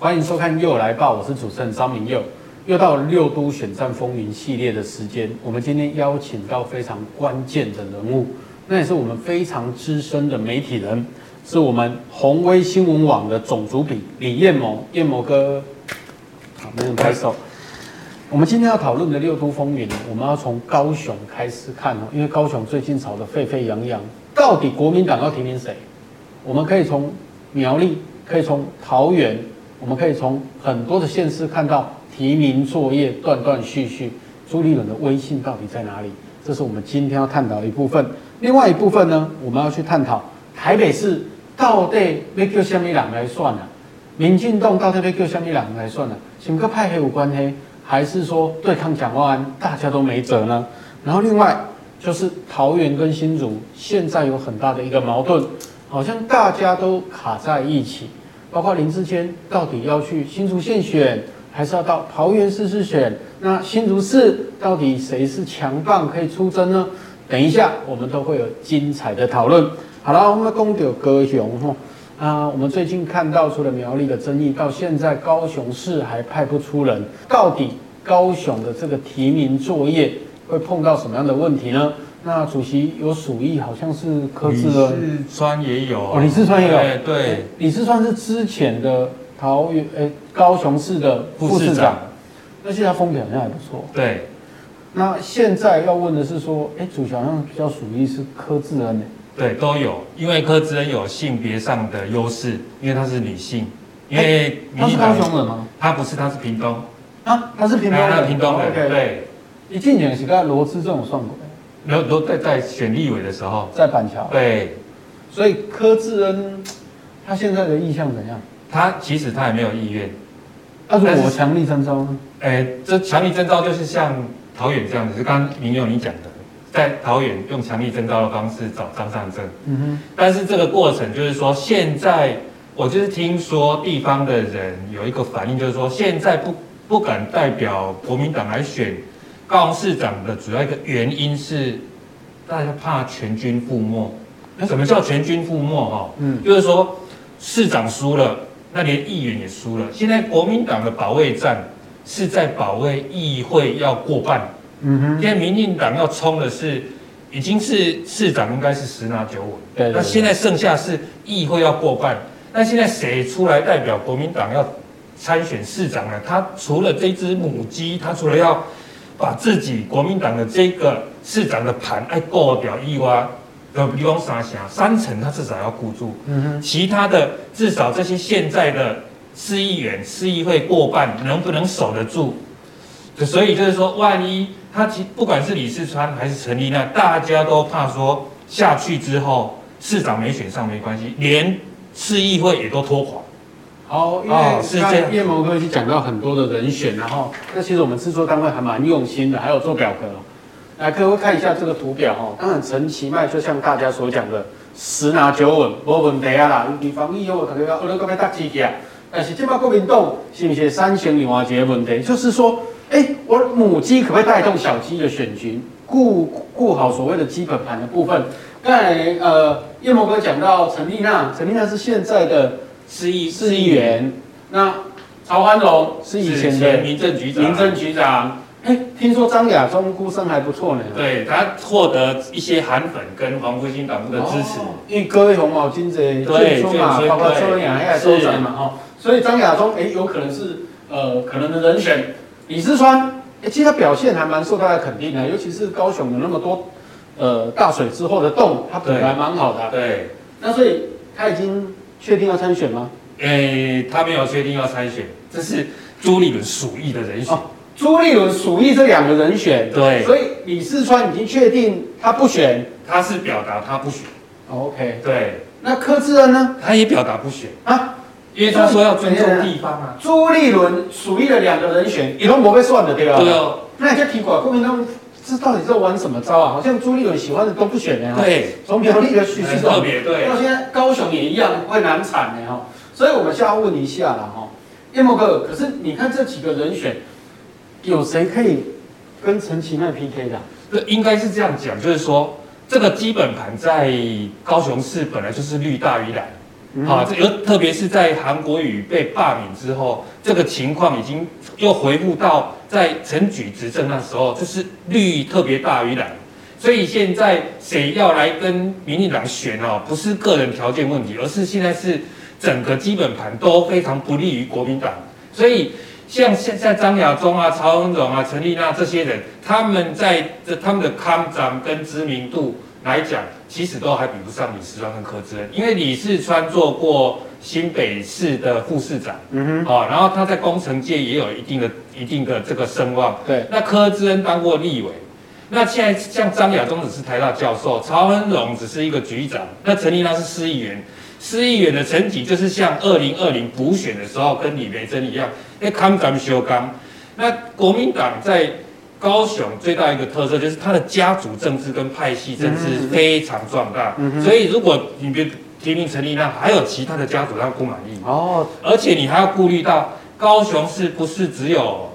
欢迎收看《又来爆》，我是主持人张明佑。又到了六都选战风云系列的时间，我们今天邀请到非常关键的人物，那也是我们非常资深的媒体人，是我们宏威新闻网的总主笔李彦谋，彦谋哥，好，没人拍手。我们今天要讨论的六都风云，我们要从高雄开始看哦，因为高雄最近吵得沸沸扬扬，到底国民党要提名谁？我们可以从苗栗，可以从桃园，我们可以从很多的县市看到。提名作业断断续续，朱立伦的威信到底在哪里？这是我们今天要探讨的一部分。另外一部分呢，我们要去探讨台北市到底要叫什么人来算呢？民进党到底要叫什么人来算呢？是跟派黑有关系，还是说对抗蒋万安大家都没辙呢？然后另外就是桃园跟新竹现在有很大的一个矛盾，好像大家都卡在一起，包括林志坚到底要去新竹县选。还是要到桃园市市选，那新竹市到底谁是强棒可以出征呢？等一下我们都会有精彩的讨论。好了，我们讲到高雄哈啊，我们最近看到除了苗栗的争议，到现在高雄市还派不出人，到底高雄的这个提名作业会碰到什么样的问题呢？那主席有鼠疫，好像是柯志恩，李四川也有哦，李四川也有，对，对李四川是之前的。桃园诶，高雄市的副市长，那现在风评好像还不错。对，那现在要问的是说，哎，主席好像比较属于是柯志恩。对，都有，因为柯志恩有性别上的优势，因为她是女性。因为他是高雄人吗？他不是，他是屏东。啊，他是屏东人。她是屏东人。Okay. 对。你近年是跟罗志正算过。罗罗在在选立委的时候，在板桥。对。所以柯志恩，他现在的意向怎样？他其实他也没有意愿，那如果我强力征召呢？哎，这强力征召就是像桃园这样子，是刚刚明祐你讲的，在桃园用强力征召的方式找张善政。嗯哼。但是这个过程就是说，现在我就是听说地方的人有一个反应，就是说现在不不敢代表国民党来选高雄市长的主要一个原因是，大家怕全军覆没。那什么叫全军覆没？哈，嗯，就是说市长输了。那连议员也输了。现在国民党的保卫战是在保卫议会要过半。嗯哼。现在民进党要冲的是，已经是市长应该是十拿九稳。对。那现在剩下是议会要过半。那现在谁出来代表国民党要参选市长呢？他除了这只母鸡，他除了要把自己国民党的这个市长的盘爱过掉以外。呃，比方三峡三成，他至少要顾住。嗯哼，其他的至少这些现在的市议员、市议会过半，能不能守得住？所以就是说，万一他其不管是李世川还是陈丽娜，大家都怕说下去之后市长没选上没关系，连市议会也都拖垮。好，因为刚才彦谋哥已经讲到很多的人选，然后那其实我们制作单位还蛮用心的，还有做表格。来，各位看一下这个图表哈。当然，陈其迈就像大家所讲的，十拿九稳，无问题啊啦。预防疫后，大家要二个要搭机器啊。但是这把国民党是不是三选两结问题？就是说，哎、欸，我母鸡可不可以带动小鸡的选群，顾顾好所谓的基本盘的部分？刚才呃，叶谋哥讲到陈丽娜，陈丽娜是现在的市议市议员，那曹欢龙是以前的民政局长，民政局长。哎，听说张亚中呼声还不错呢。对，他获得一些韩粉跟黄复兴党部的支持。哦、因为各位红毛军这最初嘛，包括邱文雅也都在嘛，哈。所以张亚中哎，有可能是呃可能的人选。李志川哎，其实他表现还蛮受大家肯定的，尤其是高雄有那么多呃大水之后的洞，他本来蛮好的、啊。对。那所以他已经确定要参选吗？哎，他没有确定要参选，这是朱立伦属意的人选。哦朱立伦、属意这两个人选，对，所以李四川已经确定他不选，他是表达他不选。OK，对。那柯志恩呢？他也表达不选啊，因为他说要尊重地方啊。朱立伦属意的两个人选，也都不被算的，对吧？对哦。那你就提过，国民党这到底在玩什么招啊？好像朱立伦喜欢的都不选的哈。对。从苗栗的叙事中，特别对。到现在高雄也一样会难产的哈。所以我们先要问一下了哈，彦谋哥，可是你看这几个人选。有谁可以跟陈其迈 PK 的、啊？这应该是这样讲，就是说这个基本盘在高雄市本来就是绿大于蓝，好，这又特别是在韩国瑜被罢免之后，这个情况已经又回复到在陈菊执政那时候，就是绿特别大于蓝，所以现在谁要来跟民进党选哦，不是个人条件问题，而是现在是整个基本盘都非常不利于国民党，所以像现在张亚中啊、曹文荣啊、陈丽娜这些人，他们在这他们的康长跟知名度来讲。其实都还比不上李世川跟柯志恩，因为李世川做过新北市的副市长，嗯哼，啊，然后他在工程界也有一定的、一定的这个声望。对，那柯志恩当过立委，那现在像张亚中只是台大教授，曹文荣只是一个局长，那陈立娜是市议员，市议员的成绩就是像二零二零补选的时候跟李梅珍一样，哎，康咱们修刚，那国民党在。高雄最大一个特色就是它的家族政治跟派系政治非常壮大，所以如果你别提名陈立娜，还有其他的家族他不满意。哦，而且你还要顾虑到高雄市不是只有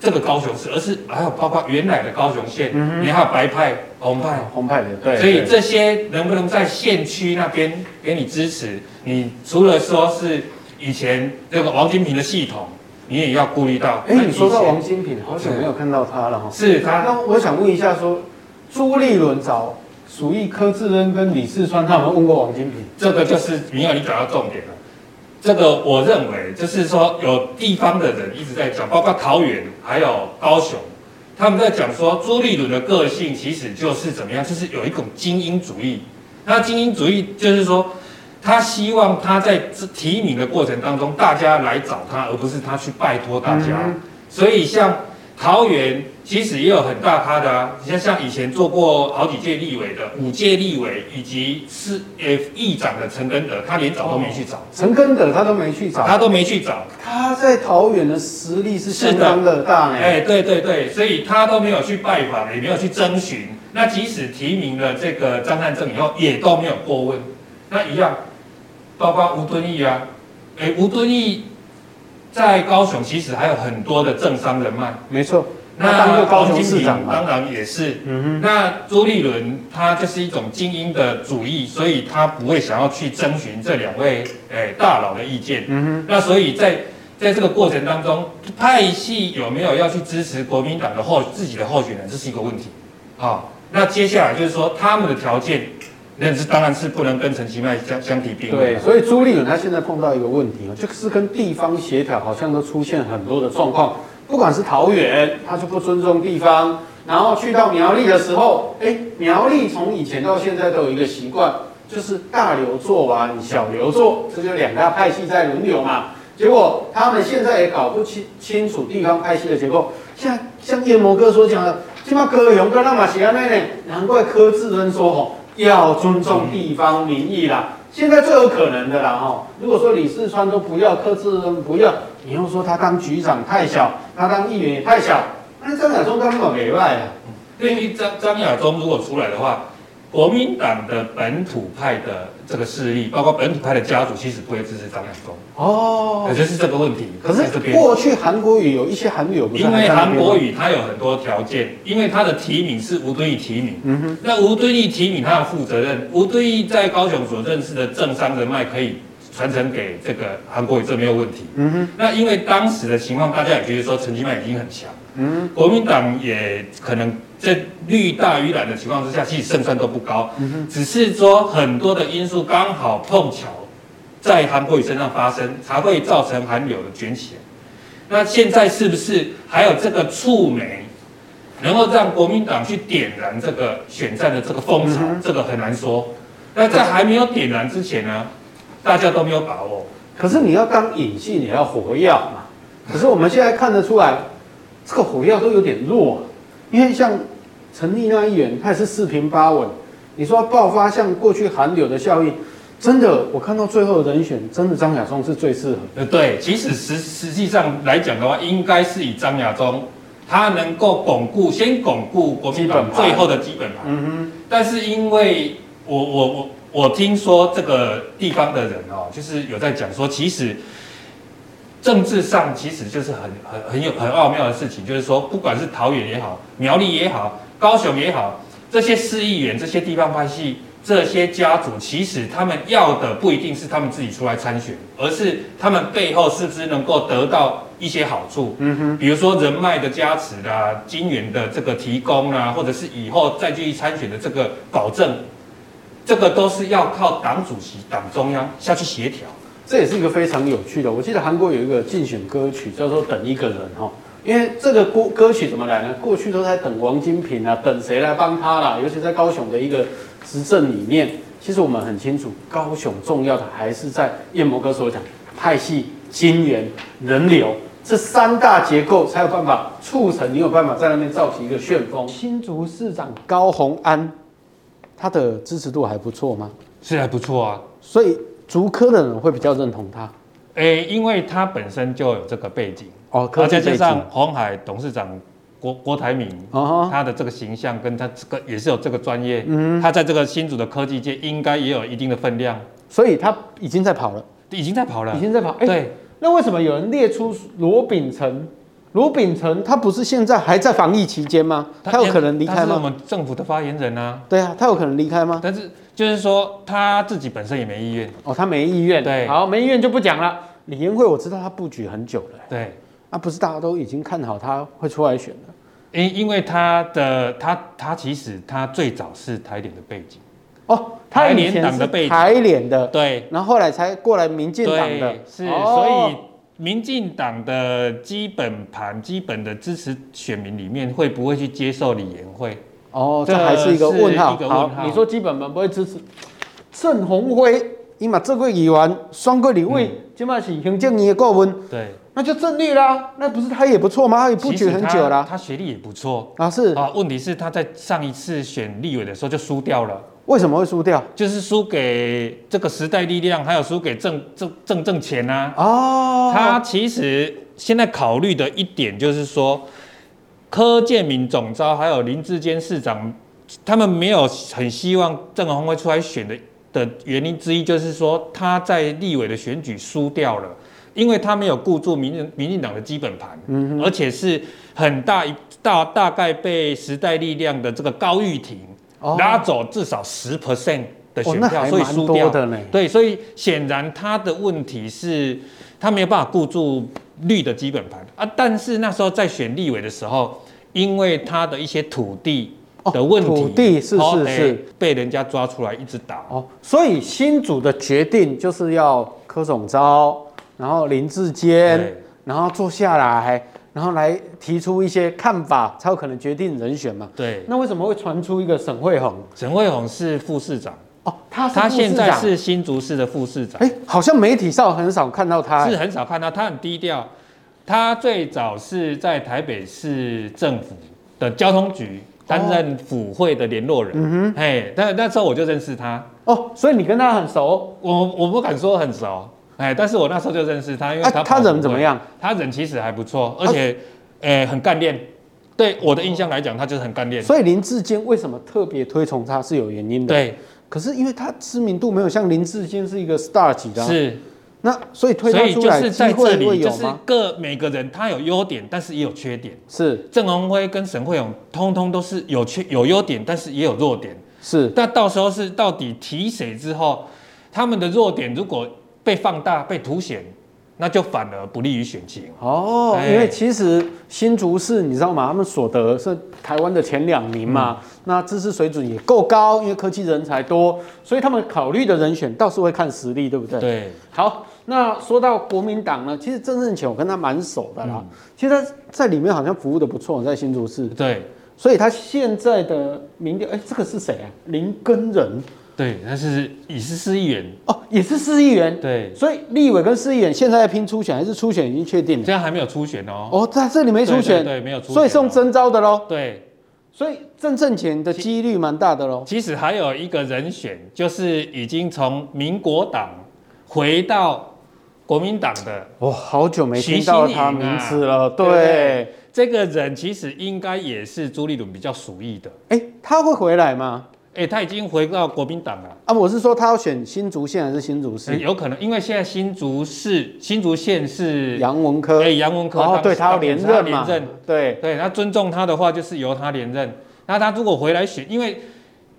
这个高雄市，而是还有包括原来的高雄县，嗯、你还有白派、红派、红派的，对，所以这些能不能在县区那边给你支持？你除了说是以前这个王金平的系统。你也要顾虑到。哎，你说到王金平，好久没有看到他了哈。是他。那我想问一下说，说朱立伦找属意柯志恩跟李四川，他有没有问过王金平？这个就是明耀，你讲到重点了。这个我认为就是说，有地方的人一直在讲，包括桃园还有高雄，他们在讲说朱立伦的个性其实就是怎么样，就是有一种精英主义。那精英主义就是说。他希望他在提名的过程当中，大家来找他，而不是他去拜托大家。所以像桃园其实也有很大咖的啊，你像像以前做过好几届立委的，五届立委以及是呃议长的陈根德，他连找都没去找。陈根德他都没去找，他都没去找。他在桃园的实力是相当的大哎。哎，对对对，所以他都没有去拜访，也没有去征询。那即使提名了这个张汉正以后，也都没有过问。那一样。包括吴敦义啊，哎，吴敦义在高雄其实还有很多的政商人脉，没错。那当过高雄市长当然也是。那朱立伦他就是一种精英的主义，所以他不会想要去征询这两位哎大佬的意见。嗯哼。那所以在在这个过程当中，派系有没有要去支持国民党的候自己的候选人，这是一个问题。好，那接下来就是说他们的条件。那是当然是不能跟陈其迈相相提并论。对，所以朱立伦他现在碰到一个问题啊就是跟地方协调好像都出现很多的状况。不管是桃园，他就不尊重地方；然后去到苗栗的时候，哎，苗栗从以前到现在都有一个习惯，就是大刘做完，小刘做，这就两大派系在轮流嘛。结果他们现在也搞不清清楚地方派系的结构。像像彦谋哥所讲的，起码高雄跟那马西亚那呢，难怪柯志恩说吼。要尊重地方民意啦，现在最有可能的啦哈。如果说李四川都不要，克制不要，你又说他当局长太小，他当议员也太小，那张亚中他怎么没外啊。对于张张亚中如果出来的话。国民党的本土派的这个势力，包括本土派的家族，其实不会支持张亚中哦，也就是这个问题。可是过去韩国瑜有一些韩流，因为韩国瑜他有很多条件，因为他的提名是吴敦义提名，嗯哼，那吴敦义提名他要负责任，吴敦义在高雄所认识的政商人脉可以传承给这个韩国瑜，这没有问题，嗯哼。那因为当时的情况，大家也觉得说陈其迈已经很强，嗯，国民党也可能。在绿大于蓝的情况之下，其实胜算都不高。只是说很多的因素刚好碰巧在韩国瑜身上发生，才会造成韩流的卷起来。那现在是不是还有这个触媒，能够让国民党去点燃这个选战的这个风潮？这个很难说。那在还没有点燃之前呢，大家都没有把握。可是你要当引信，你要火药嘛。可是我们现在看得出来，这个火药都有点弱。因为像陈丽娜议员，他也是四平八稳。你说爆发像过去韩流的效应，真的，我看到最后的人选，真的张亚中是最适合。呃，对，其实实实际上来讲的话，应该是以张亚中，他能够巩固，先巩固国民党最后的基本盘。嗯哼。但是因为我我我我听说这个地方的人哦，就是有在讲说，其实。政治上其实就是很很很有很奥妙的事情，就是说，不管是桃园也好，苗栗也好，高雄也好，这些市议员、这些地方派系这些家族其实他们要的不一定是他们自己出来参选，而是他们背后是不是能够得到一些好处？嗯哼，比如说人脉的加持啦，金援的这个提供啦，或者是以后再继续参选的这个保证，这个都是要靠党主席、党中央下去协调。这也是一个非常有趣的。我记得韩国有一个竞选歌曲叫做《等一个人》哈，因为这个歌歌曲怎么来呢？过去都在等王金平啊，等谁来帮他啦？尤其在高雄的一个。执政理念，其实我们很清楚，高雄重要的还是在叶摩哥所讲，派系、金源、人流这三大结构，才有办法促成你有办法在那边造起一个旋风。新竹市长高虹安，他的支持度还不错吗？是还不错啊，所以竹科的人会比较认同他。诶、欸，因为他本身就有这个背景哦，而且加上鸿海董事长。郭郭台铭，他的这个形象跟他这个也是有这个专业，嗯，他在这个新竹的科技界应该也有一定的分量，所以他已经在跑了，已经在跑了，已经在跑。欸、对，那为什么有人列出罗秉成？罗秉成他不是现在还在防疫期间吗？他有可能离开吗？我们政府的发言人啊。对啊，他有可能离开吗？但是就是说他自己本身也没意愿。哦，他没意愿。对，好，没意愿就不讲了。李延慧我知道他布局很久了。对，那、啊、不是大家都已经看好他会出来选了？因因为他的他他其实他最早是台联的背景哦，台联党的背景，台联的对，然后后来才过来民进党的，是，哦、所以民进党的基本盘、基本的支持选民里面会不会去接受李延慧？哦，这还是一个问号。好，你说基本盘不会支持郑鸿辉，伊嘛做过议员，双过立委，今嘛是行政院的顾问，对。那就正绿啦，那不是他也不错吗？他也布局很久了，他学历也不错啊。是啊，问题是他在上一次选立委的时候就输掉了。为什么会输掉？就是输给这个时代力量，还有输给郑郑郑正前啊。哦，他其实现在考虑的一点就是说，柯建铭总招还有林志坚市长，他们没有很希望郑鸿辉出来选的的原因之一，就是说他在立委的选举输掉了。因为他没有顾住民进民进党的基本盘，嗯，而且是很大一大大概被时代力量的这个高玉婷拉走至少十 percent 的选票，哦、所以输掉的呢。对，所以显然他的问题是，他没有办法顾住绿的基本盘啊。但是那时候在选立委的时候，因为他的一些土地的问题，哦、土地是是是被人家抓出来一直打哦。所以新组的决定就是要柯总召。然后林志坚，然后坐下来，然后来提出一些看法，才有可能决定人选嘛。对。那为什么会传出一个沈慧虹？沈慧虹是副市长哦，他他现在是新竹市的副市长。哎，好像媒体上很少看到他，是很少看到他，很低调。他最早是在台北市政府的交通局担任府会的联络人。嗯哼。哎，那那时候我就认识他。哦，所以你跟他很熟？我我不敢说很熟。哎，但是我那时候就认识他，因为他、啊、他人怎么样？他人其实还不错，而且，哎、啊，很干练。对我的印象来讲，他就是很干练。所以林志坚为什么特别推崇他是有原因的。对，可是因为他知名度没有像林志坚是一个 star 级的、啊。是。那所以推他出来，机会会有吗？就是各每个人他有优点，但是也有缺点。是。郑鸿辉跟沈慧勇通通都是有缺有优点，但是也有弱点。是。但到时候是到底提谁之后，他们的弱点如果。被放大、被凸显，那就反而不利于选情哦。因为其实新竹市你知道吗？他们所得是台湾的前两名嘛，嗯、那知识水准也够高，因为科技人才多，所以他们考虑的人选倒是会看实力，对不对？对。好，那说到国民党呢，其实郑正前我跟他蛮熟的啦，嗯、其实他在里面好像服务的不错，在新竹市。对。所以他现在的民调，哎，这个是谁啊？林根仁。对，他是也是市议员哦，也是市议员。对，所以立委跟市议员现在在拼初选，还是初选已经确定了？现在还没有初选哦。哦，在这里没初选，对，没有初选，所以是用征召的喽。对，所以郑正前的几率蛮大的喽。其实还有一个人选，就是已经从民国党回到国民党的，我、哦、好久没听到他名字了。对，对，这个人其实应该也是朱立伦比较熟意的。哎，他会回来吗？哎、欸，他已经回到国民党了啊！我是说，他要选新竹县还是新竹市？欸、有可能，因为现在新竹市、新竹县是杨文科。哎、欸，杨文科哦，对他要连任嘛？连任，对对，他尊重他的话，就是由他连任。那他如果回来选，因为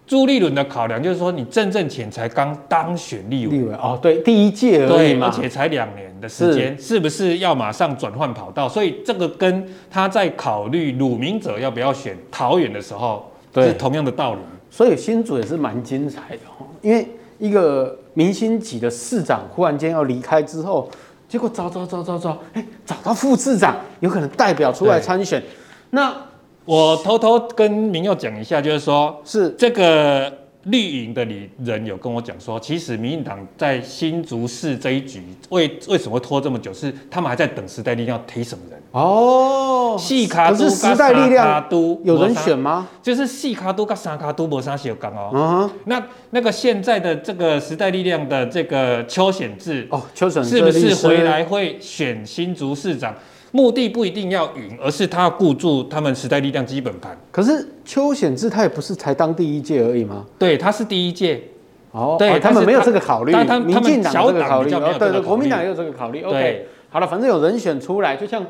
朱立伦的考量就是说，你郑正前才刚当选立委，立委哦，对，第一届而已嘛，而且才两年的时间，是，是不是要马上转换跑道？所以这个跟他在考虑鲁明哲要不要选桃园的时候，是同样的道理。所以新竹也是蛮精彩的，因为一个明星级的市长忽然间要离开之后，结果找找找找找，哎，找到副市长，有可能代表出来参选，那。我偷偷跟明佑讲一下，就是说，是这个绿营的里人有跟我讲说，其实民进党在新竹市这一局为为什么会拖这么久，是他们还在等时代力量提什么人哦。细卡都可是时代力量都有人选吗？就是细卡都跟三卡都没啥小讲哦。嗯，那那个现在的这个时代力量的这个邱显智哦，邱显智是不是回来会选新竹市长？目的不一定要赢，而是他要固住他们时代力量基本盘。可是邱显志他也不是才当第一届而已吗？对，他是第一届。哦，对，哦、他们没有这个考虑。但他民进党这个考虑，哦、对对，国民党也有这个考虑。OK，好了，反正有人选出来，就像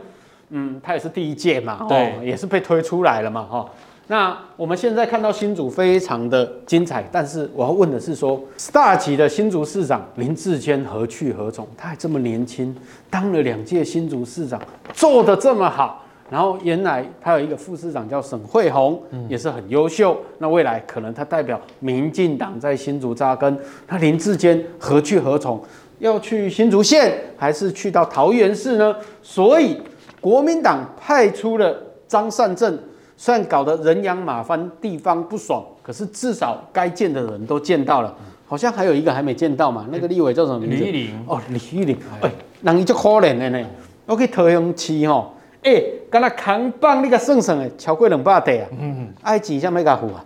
嗯，他也是第一届嘛，对、哦，也是被推出来了嘛，哈、哦。那我们现在看到新竹非常的精彩，但是我要问的是说，star 级的新竹市长林志坚何去何从？他还这么年轻，当了两届新竹市长，做得这么好，然后原来他有一个副市长叫沈慧虹，也是很优秀。那未来可能他代表民进党在新竹扎根，那林志坚何去何从？要去新竹县，还是去到桃园市呢？所以国民党派出了张善政。虽然搞得人仰马翻，地方不爽，可是至少该见的人都见到了。好像还有一个还没见到嘛，那个立委叫什么名字？李玉玲。哦，李玉玲。哎，人伊足可怜的呢。我去桃园市吼，哎，刚才扛棒那个算算的超过两百块啊。嗯。爱钱像没个付啊。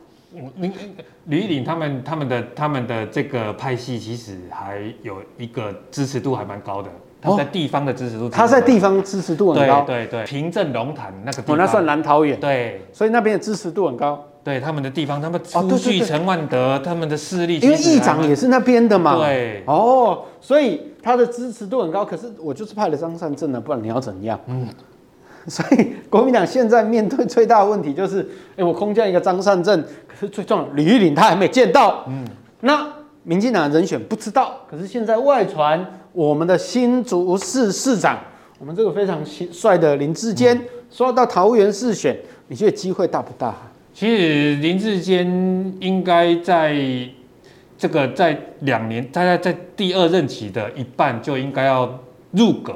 李李玉玲他们他们的他们的这个派系其实还有一个支持度还蛮高的。他在地方的支持度，他在地方支持度很高。对对对，平镇龙潭那个地方，哦，那算南桃园。对，所以那边的支持度很高。对，他们的地方，他们出去陈万德，他们的势力，因为议长也是那边的嘛。对。哦，所以他的支持度很高。可是我就是派了张善政呢，不然你要怎样？嗯。所以国民党现在面对最大的问题就是，哎，我空降一个张善政，可是最重要，吕玉玲他还没见到。嗯。那民进党人选不知道，可是现在外传。我们的新竹市市长，我们这个非常帅的林志坚，说到桃园市选，你觉得机会大不大？其实林志坚应该在这个在两年，大概在第二任期的一半就应该要入阁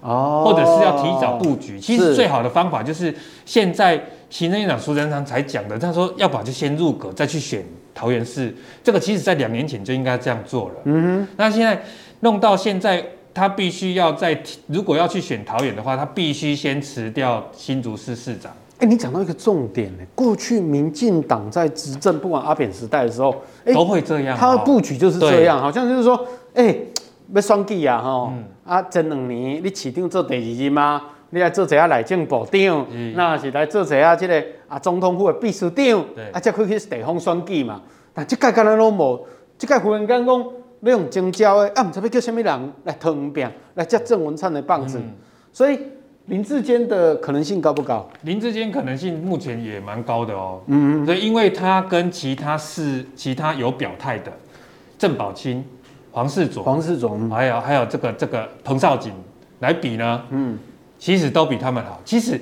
哦，或者是要提早布局。其实最好的方法就是现在行政院长苏贞昌才讲的，他说要不就先入阁，再去选桃园市。这个其实在两年前就应该这样做了。嗯哼，那现在。弄到现在，他必须要在如果要去选桃园的话，他必须先辞掉新竹市市长。哎、欸，你讲到一个重点呢，过去民进党在执政，不管阿扁时代的时候，欸、都会这样，他的布局就是这样，好像就是说，哎、欸，要选举啊，吼、嗯，啊，前两年你市长做第二任吗？你来做一下内政部长，嗯、那是来做一下这个啊总统府的秘书长，啊，才可以去地方选举嘛。但这届干那拢无，这届忽然间讲。要用征召的，啊，唔知要叫什么人来吞并，来接郑文灿的棒子。嗯、所以林志坚的可能性高不高？林志坚可能性目前也蛮高的哦。嗯嗯。所以因为他跟其他是其他有表态的郑宝清、黄世卓、黄世卓，还有还有这个这个彭少景来比呢，嗯，其实都比他们好。其实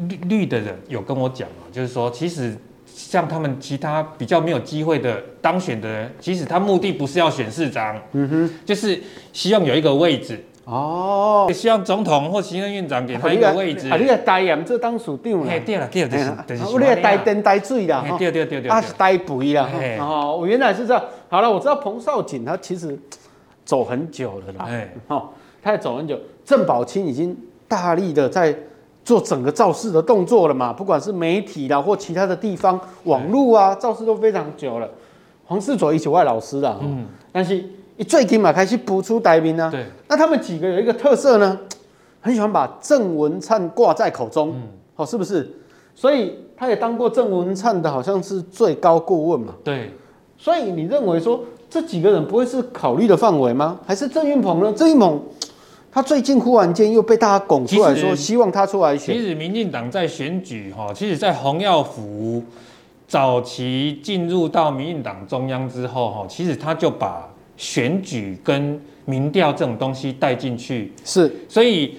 绿绿的人有跟我讲啊，就是说其实。像他们其他比较没有机会的当选的人，其实他目的不是要选市长，嗯哼，就是希望有一个位置哦，希望总统或行政院长给他一个位置。啊，你个代言做当署长啦？对了对了，就是我你个带电带水啦，对对对对，啊是带肥啦，哦，我原来是这样。好了，我知道彭少景他其实走很久了啦，哎，哦，他也走很久。郑宝清已经大力的在。做整个造势的动作了嘛？不管是媒体啦，或其他的地方，网络啊，造势都非常久了。黄世卓一起外老师啦，嗯，但是一最近嘛开始补出台名啊。对，那他们几个有一个特色呢，很喜欢把郑文灿挂在口中，嗯，好，是不是？所以他也当过郑文灿的好像是最高顾问嘛。对，所以你认为说这几个人不会是考虑的范围吗？还是郑运鹏呢？郑运鹏。他最近忽然间又被大家拱出来说，希望他出来选。其实民进党在选举哈，其实，在洪耀福早期进入到民进党中央之后，哈，其实他就把选举跟民调这种东西带进去，是，所以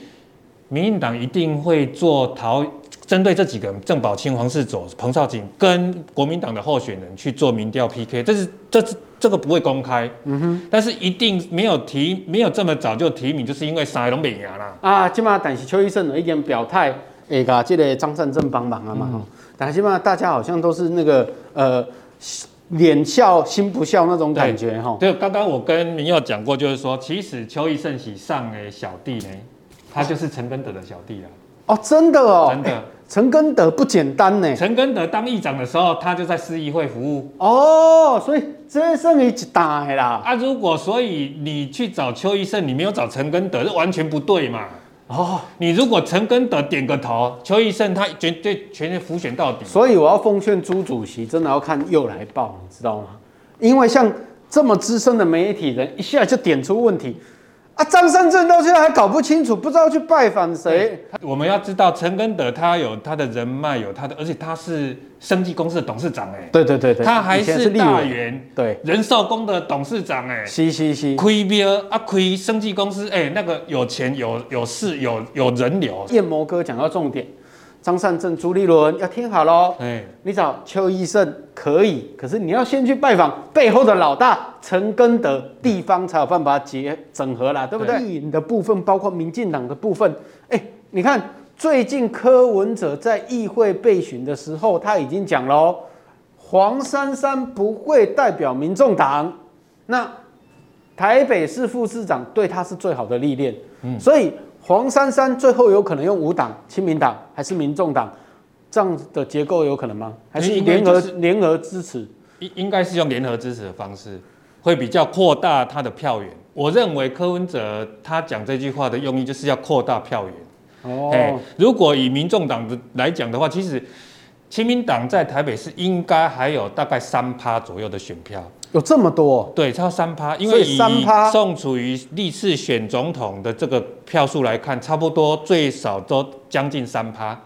民进党一定会做桃。针对这几个人，郑宝清、黄世佐、彭少景跟国民党的候选人去做民调 PK，这是这是这个不会公开，嗯哼，但是一定没有提，没有这么早就提名，就是因为三个都没赢啦。啊，起码但是邱医生已经表态，哎噶，这个张善政帮忙啊嘛，嗯、但是起码大家好像都是那个呃脸笑心不笑那种感觉哈。对，刚刚我跟明佑讲过，就是说，其实邱义胜喜上的小弟呢，他就是陈根德的小弟了。哦，真的哦，真的。陈根德不简单呢。陈根德当议长的时候，他就在市议会服务。哦，所以这算一大啦。啊，如果所以你去找邱医生，你没有找陈根德，这完全不对嘛。哦，你如果陈根德点个头，邱医生他绝对全面辅选到底。所以我要奉劝朱主席，真的要看又来报，你知道吗？因为像这么资深的媒体人，一下就点出问题。啊，张三正到现在还搞不清楚，不知道去拜访谁。我们要知道陈根德他有他的人脉，有他的，而且他是生技公司的董事长，哎，对对对对，他还是大元对人寿公的董事长，哎，是是是，亏边啊亏生技公司，哎，那个有钱有有势有有人流。燕谋哥讲到重点。张善政、朱立伦要听好喽。欸、你找邱医胜可以，可是你要先去拜访背后的老大陈根德，地方才有办法结整合啦，对不对？对的部分包括民进党的部分，哎、欸，你看最近柯文哲在议会备询的时候，他已经讲喽，黄珊珊不会代表民众党，那台北市副市长对他是最好的历练，嗯，所以。黄珊珊最后有可能用五党、亲民党还是民众党这样的结构有可能吗？还是联合联合支持？应应该是用联合支持的方式，会比较扩大他的票源。我认为柯文哲他讲这句话的用意就是要扩大票源。哦，如果以民众党的来讲的话，其实亲民党在台北市应该还有大概三趴左右的选票。有这么多，对，超三趴，因为以宋楚瑜历次选总统的这个票数来看，差不多最少都将近三趴。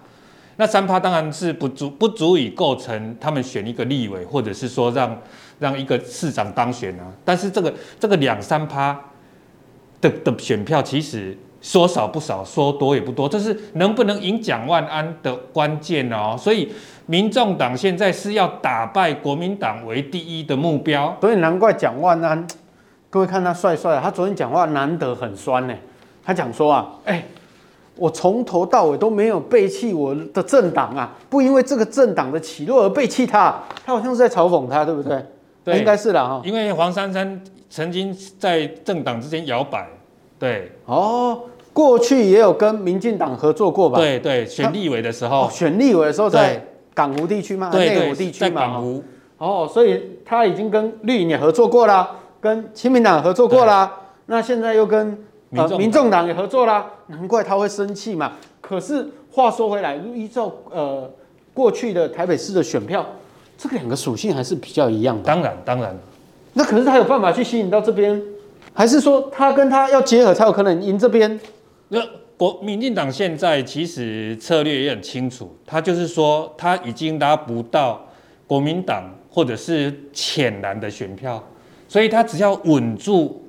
那三趴当然是不足，不足以构成他们选一个立委，或者是说让让一个市长当选啊。但是这个这个两三趴的的选票，其实说少不少，说多也不多，这是能不能赢蒋万安的关键哦。所以。民众党现在是要打败国民党为第一的目标，所以难怪蒋万安，各位看他帅帅，他昨天讲话难得很酸呢。他讲说啊，哎、欸，我从头到尾都没有背弃我的政党啊，不因为这个政党的起落而背弃他，他好像是在嘲讽他，对不对？对，应该是啦哈。因为黄珊珊曾经在政党之间摇摆，对，哦，过去也有跟民进党合作过吧？对对，选立委的时候，哦、选立委的时候在。港湖地区嘛，内湖地区嘛，港湖哦，所以他已经跟绿营也合作过啦，跟亲民党合作过啦，那现在又跟呃民众党也合作啦，难怪他会生气嘛。可是话说回来，依照呃过去的台北市的选票，这个两个属性还是比较一样的。当然，当然，那可是他有办法去吸引到这边，还是说他跟他要结合才有可能赢这边？那。国民进党现在其实策略也很清楚，他就是说他已经拿不到国民党或者是浅蓝的选票，所以他只要稳住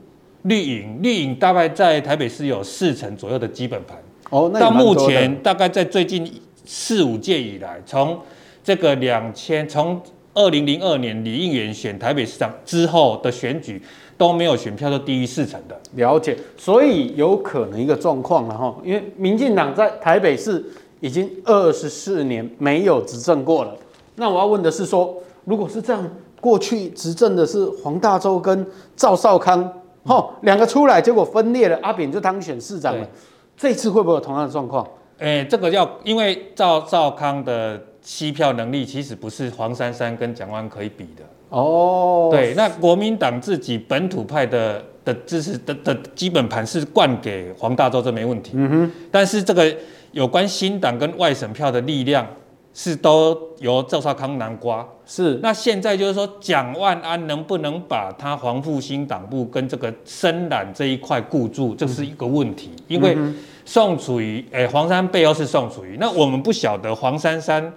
绿营，绿营大概在台北市有四成左右的基本盘。哦，到目前大概在最近四五届以来，从这个两千从二零零二年李应元选台北市长之后的选举。都没有选票都低于四成的，了解，所以有可能一个状况了哈，因为民进党在台北市已经二十四年没有执政过了。那我要问的是说，如果是这样，过去执政的是黄大洲跟赵少康，哈、嗯，两个出来结果分裂了，阿扁就当选市长了。这次会不会有同样的状况？哎，这个要因为赵少康的吸票能力其实不是黄珊珊跟蒋万安可以比的。哦，对，那国民党自己本土派的的支持的的基本盘是灌给黄大洲，这没问题。嗯哼，但是这个有关新党跟外省票的力量是都由赵少康南瓜。是，那现在就是说，蒋万安能不能把他黄复兴党部跟这个深蓝这一块固住，这是一个问题。嗯、因为宋楚瑜，哎，黄珊背后是宋楚瑜，那我们不晓得黄珊珊。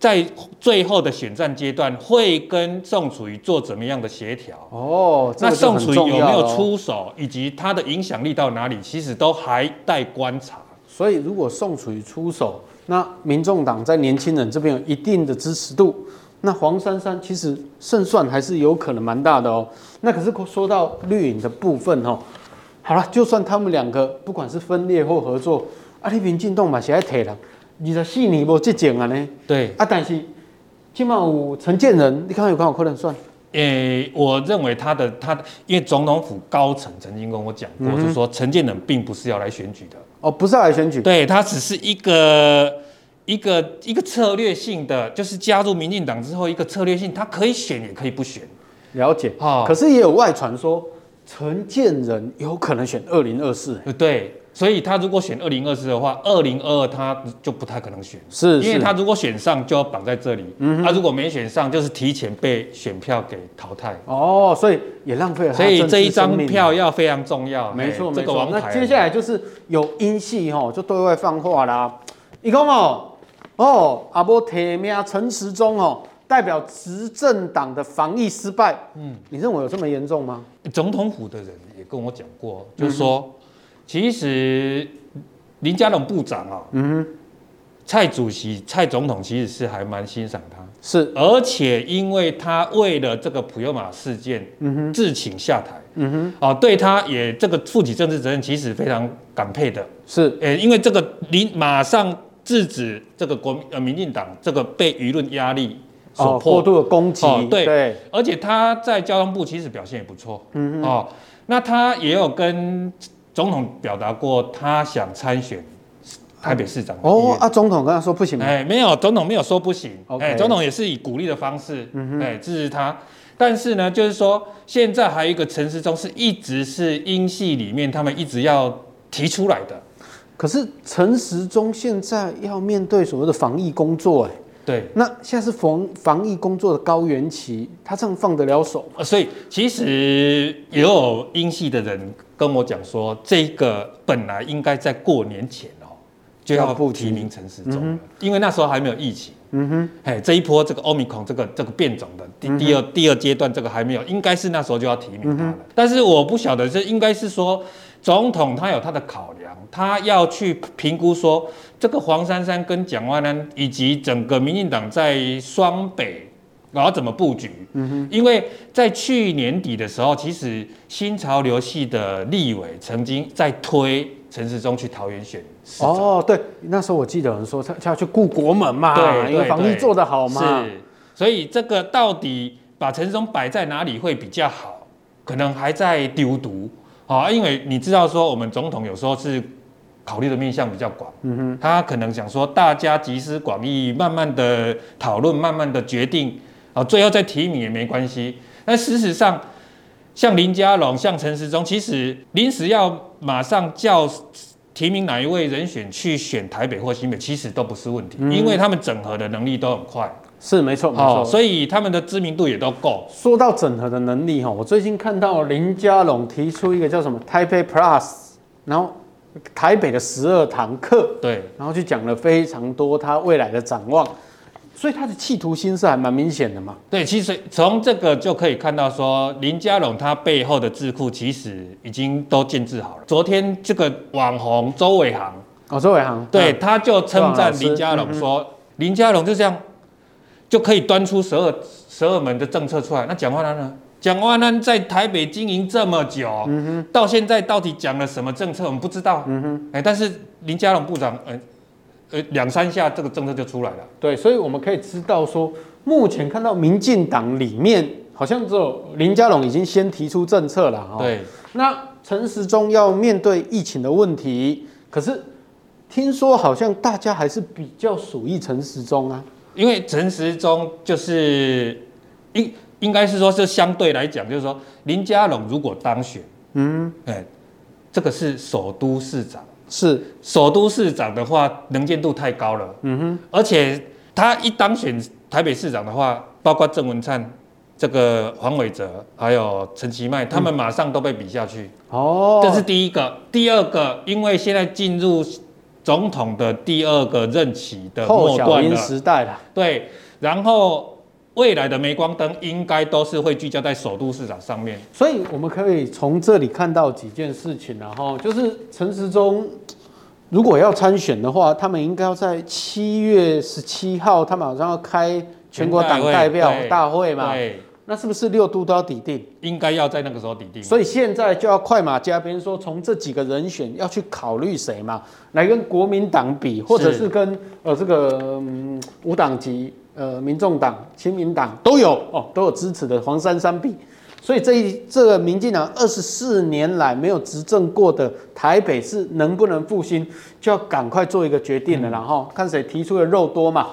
在最后的选战阶段会跟宋楚瑜做怎么样的协调？哦，这个、那宋楚瑜有没有出手，哦、以及他的影响力到哪里，其实都还待观察。所以，如果宋楚瑜出手，那民众党在年轻人这边有一定的支持度，那黄珊珊其实胜算还是有可能蛮大的哦。那可是说到绿营的部分哦，好了，就算他们两个不管是分裂或合作，啊，你民进党嘛是爱提了。二十四年无这种啊呢？对啊，但是起码有陈建仁，你看有刚好可能算？诶、欸，我认为他的他，因为总统府高层曾经跟我讲过，嗯、就是说陈建仁并不是要来选举的。哦，不是要来选举？对，他只是一个一个一个策略性的，就是加入民进党之后一个策略性，他可以选也可以不选。了解。哦、可是也有外传说陈建仁有可能选二零二四。对。所以他如果选二零二四的话，二零二二他就不太可能选，是，因为他如果选上就要绑在这里，嗯，他如果没选上就是提前被选票给淘汰。哦，所以也浪费了。所以这一张票要非常重要，没错，这个王牌。那接下来就是有英系哈，就对外放话啦。你看哦，哦，阿波铁名陈时中哦，代表执政党的防疫失败。嗯，你认为有这么严重吗？总统府的人也跟我讲过，就是说。其实林佳龙部长啊，嗯哼，蔡主席、蔡总统其实是还蛮欣赏他，是，而且因为他为了这个普悠玛事件，嗯哼，自请下台，嗯哼，哦，对他也这个负起政治责任，其实非常感佩的，是，诶，因为这个林马上制止这个国呃民进党这个被舆论压力所迫，过度的攻击，哦，对，对，而且他在交通部其实表现也不错，嗯哼，哦，那他也有跟。总统表达过，他想参选台北市长。哦，啊，总统跟他说不行吗？哎，没有，总统没有说不行。哎，总统也是以鼓励的方式，哎，支持他。但是呢，就是说，现在还有一个陈时中，是一直是英系里面他们一直要提出来的。可是陈时中现在要面对所谓的防疫工作，哎。对，那现在是防防疫工作的高原期，他这样放得了手吗？所以其实也有英系的人跟我讲说，这个本来应该在过年前哦就要不提名陈时中了，因为那时候还没有疫情。嗯哼，哎，这一波这个欧米孔这个这个变种的第第二第二阶段这个还没有，应该是那时候就要提名他了。但是我不晓得，这应该是说总统他有他的考量，他要去评估说。这个黄珊珊跟蒋万安以及整个民进党在双北，然后怎么布局？嗯哼，因为在去年底的时候，其实新潮流系的立委曾经在推陈时中去桃园选。哦，对，那时候我记得有人说他他要去顾国门嘛，对，因为防疫做得好嘛。是，所以这个到底把陈时中摆在哪里会比较好？可能还在丢毒啊，因为你知道说我们总统有时候是。考虑的面向比较广，嗯哼，他可能想说大家集思广益，慢慢的讨论，慢慢的决定，啊，最后再提名也没关系。但事实上，像林佳龙、像陈时中，其实临时要马上叫提名哪一位人选去选台北或新北，其实都不是问题，嗯、因为他们整合的能力都很快。是没错，没错，所以他们的知名度也都够。说到整合的能力哈，我最近看到林佳龙提出一个叫什么台北 Plus，然后。台北的十二堂课，对，然后就讲了非常多他未来的展望，所以他的企图心是还蛮明显的嘛。对，其实从这个就可以看到说，林佳龙他背后的智库其实已经都建制好了。昨天这个网红周伟航，哦，周伟航，对，他就称赞林佳龙说，嗯、林佳龙就这样就可以端出十二十二门的政策出来。那讲话呢？蒋万安在台北经营这么久，嗯哼，到现在到底讲了什么政策，我们不知道，嗯哼，哎，但是林佳龙部长，呃，呃，两三下这个政策就出来了，对，所以我们可以知道说，目前看到民进党里面好像只有林佳龙已经先提出政策了，对，那陈时中要面对疫情的问题，可是听说好像大家还是比较属意陈时中啊，因为陈时中就是一。应该是说，是相对来讲，就是说，林佳龙如果当选，嗯，哎，这个是首都市长，是。首都市长的话，能见度太高了，嗯哼，而且他一当选台北市长的话，包括郑文灿、这个黄伟哲，还有陈其迈，他们马上都被比下去，哦，这是第一个。第二个，因为现在进入总统的第二个任期的末段了，时代了。对，然后未来的镁光灯应该都是会聚焦在首都市场上面。所以我们可以从这里看到几件事情，然后就是陈时中如果要参选的话，他们应该要在七月十七号，他们好像要开全国党代表大会嘛。对。那是不是六都都要抵定？应该要在那个时候抵定。所以现在就要快马加鞭，说从这几个人选要去考虑谁嘛，来跟国民党比，或者是跟呃这个嗯无党籍呃民众党、亲民党都有哦，都有支持的黄珊珊比。所以这一这个民进党二十四年来没有执政过的台北市能不能复兴，就要赶快做一个决定了，然后看谁提出的肉多嘛。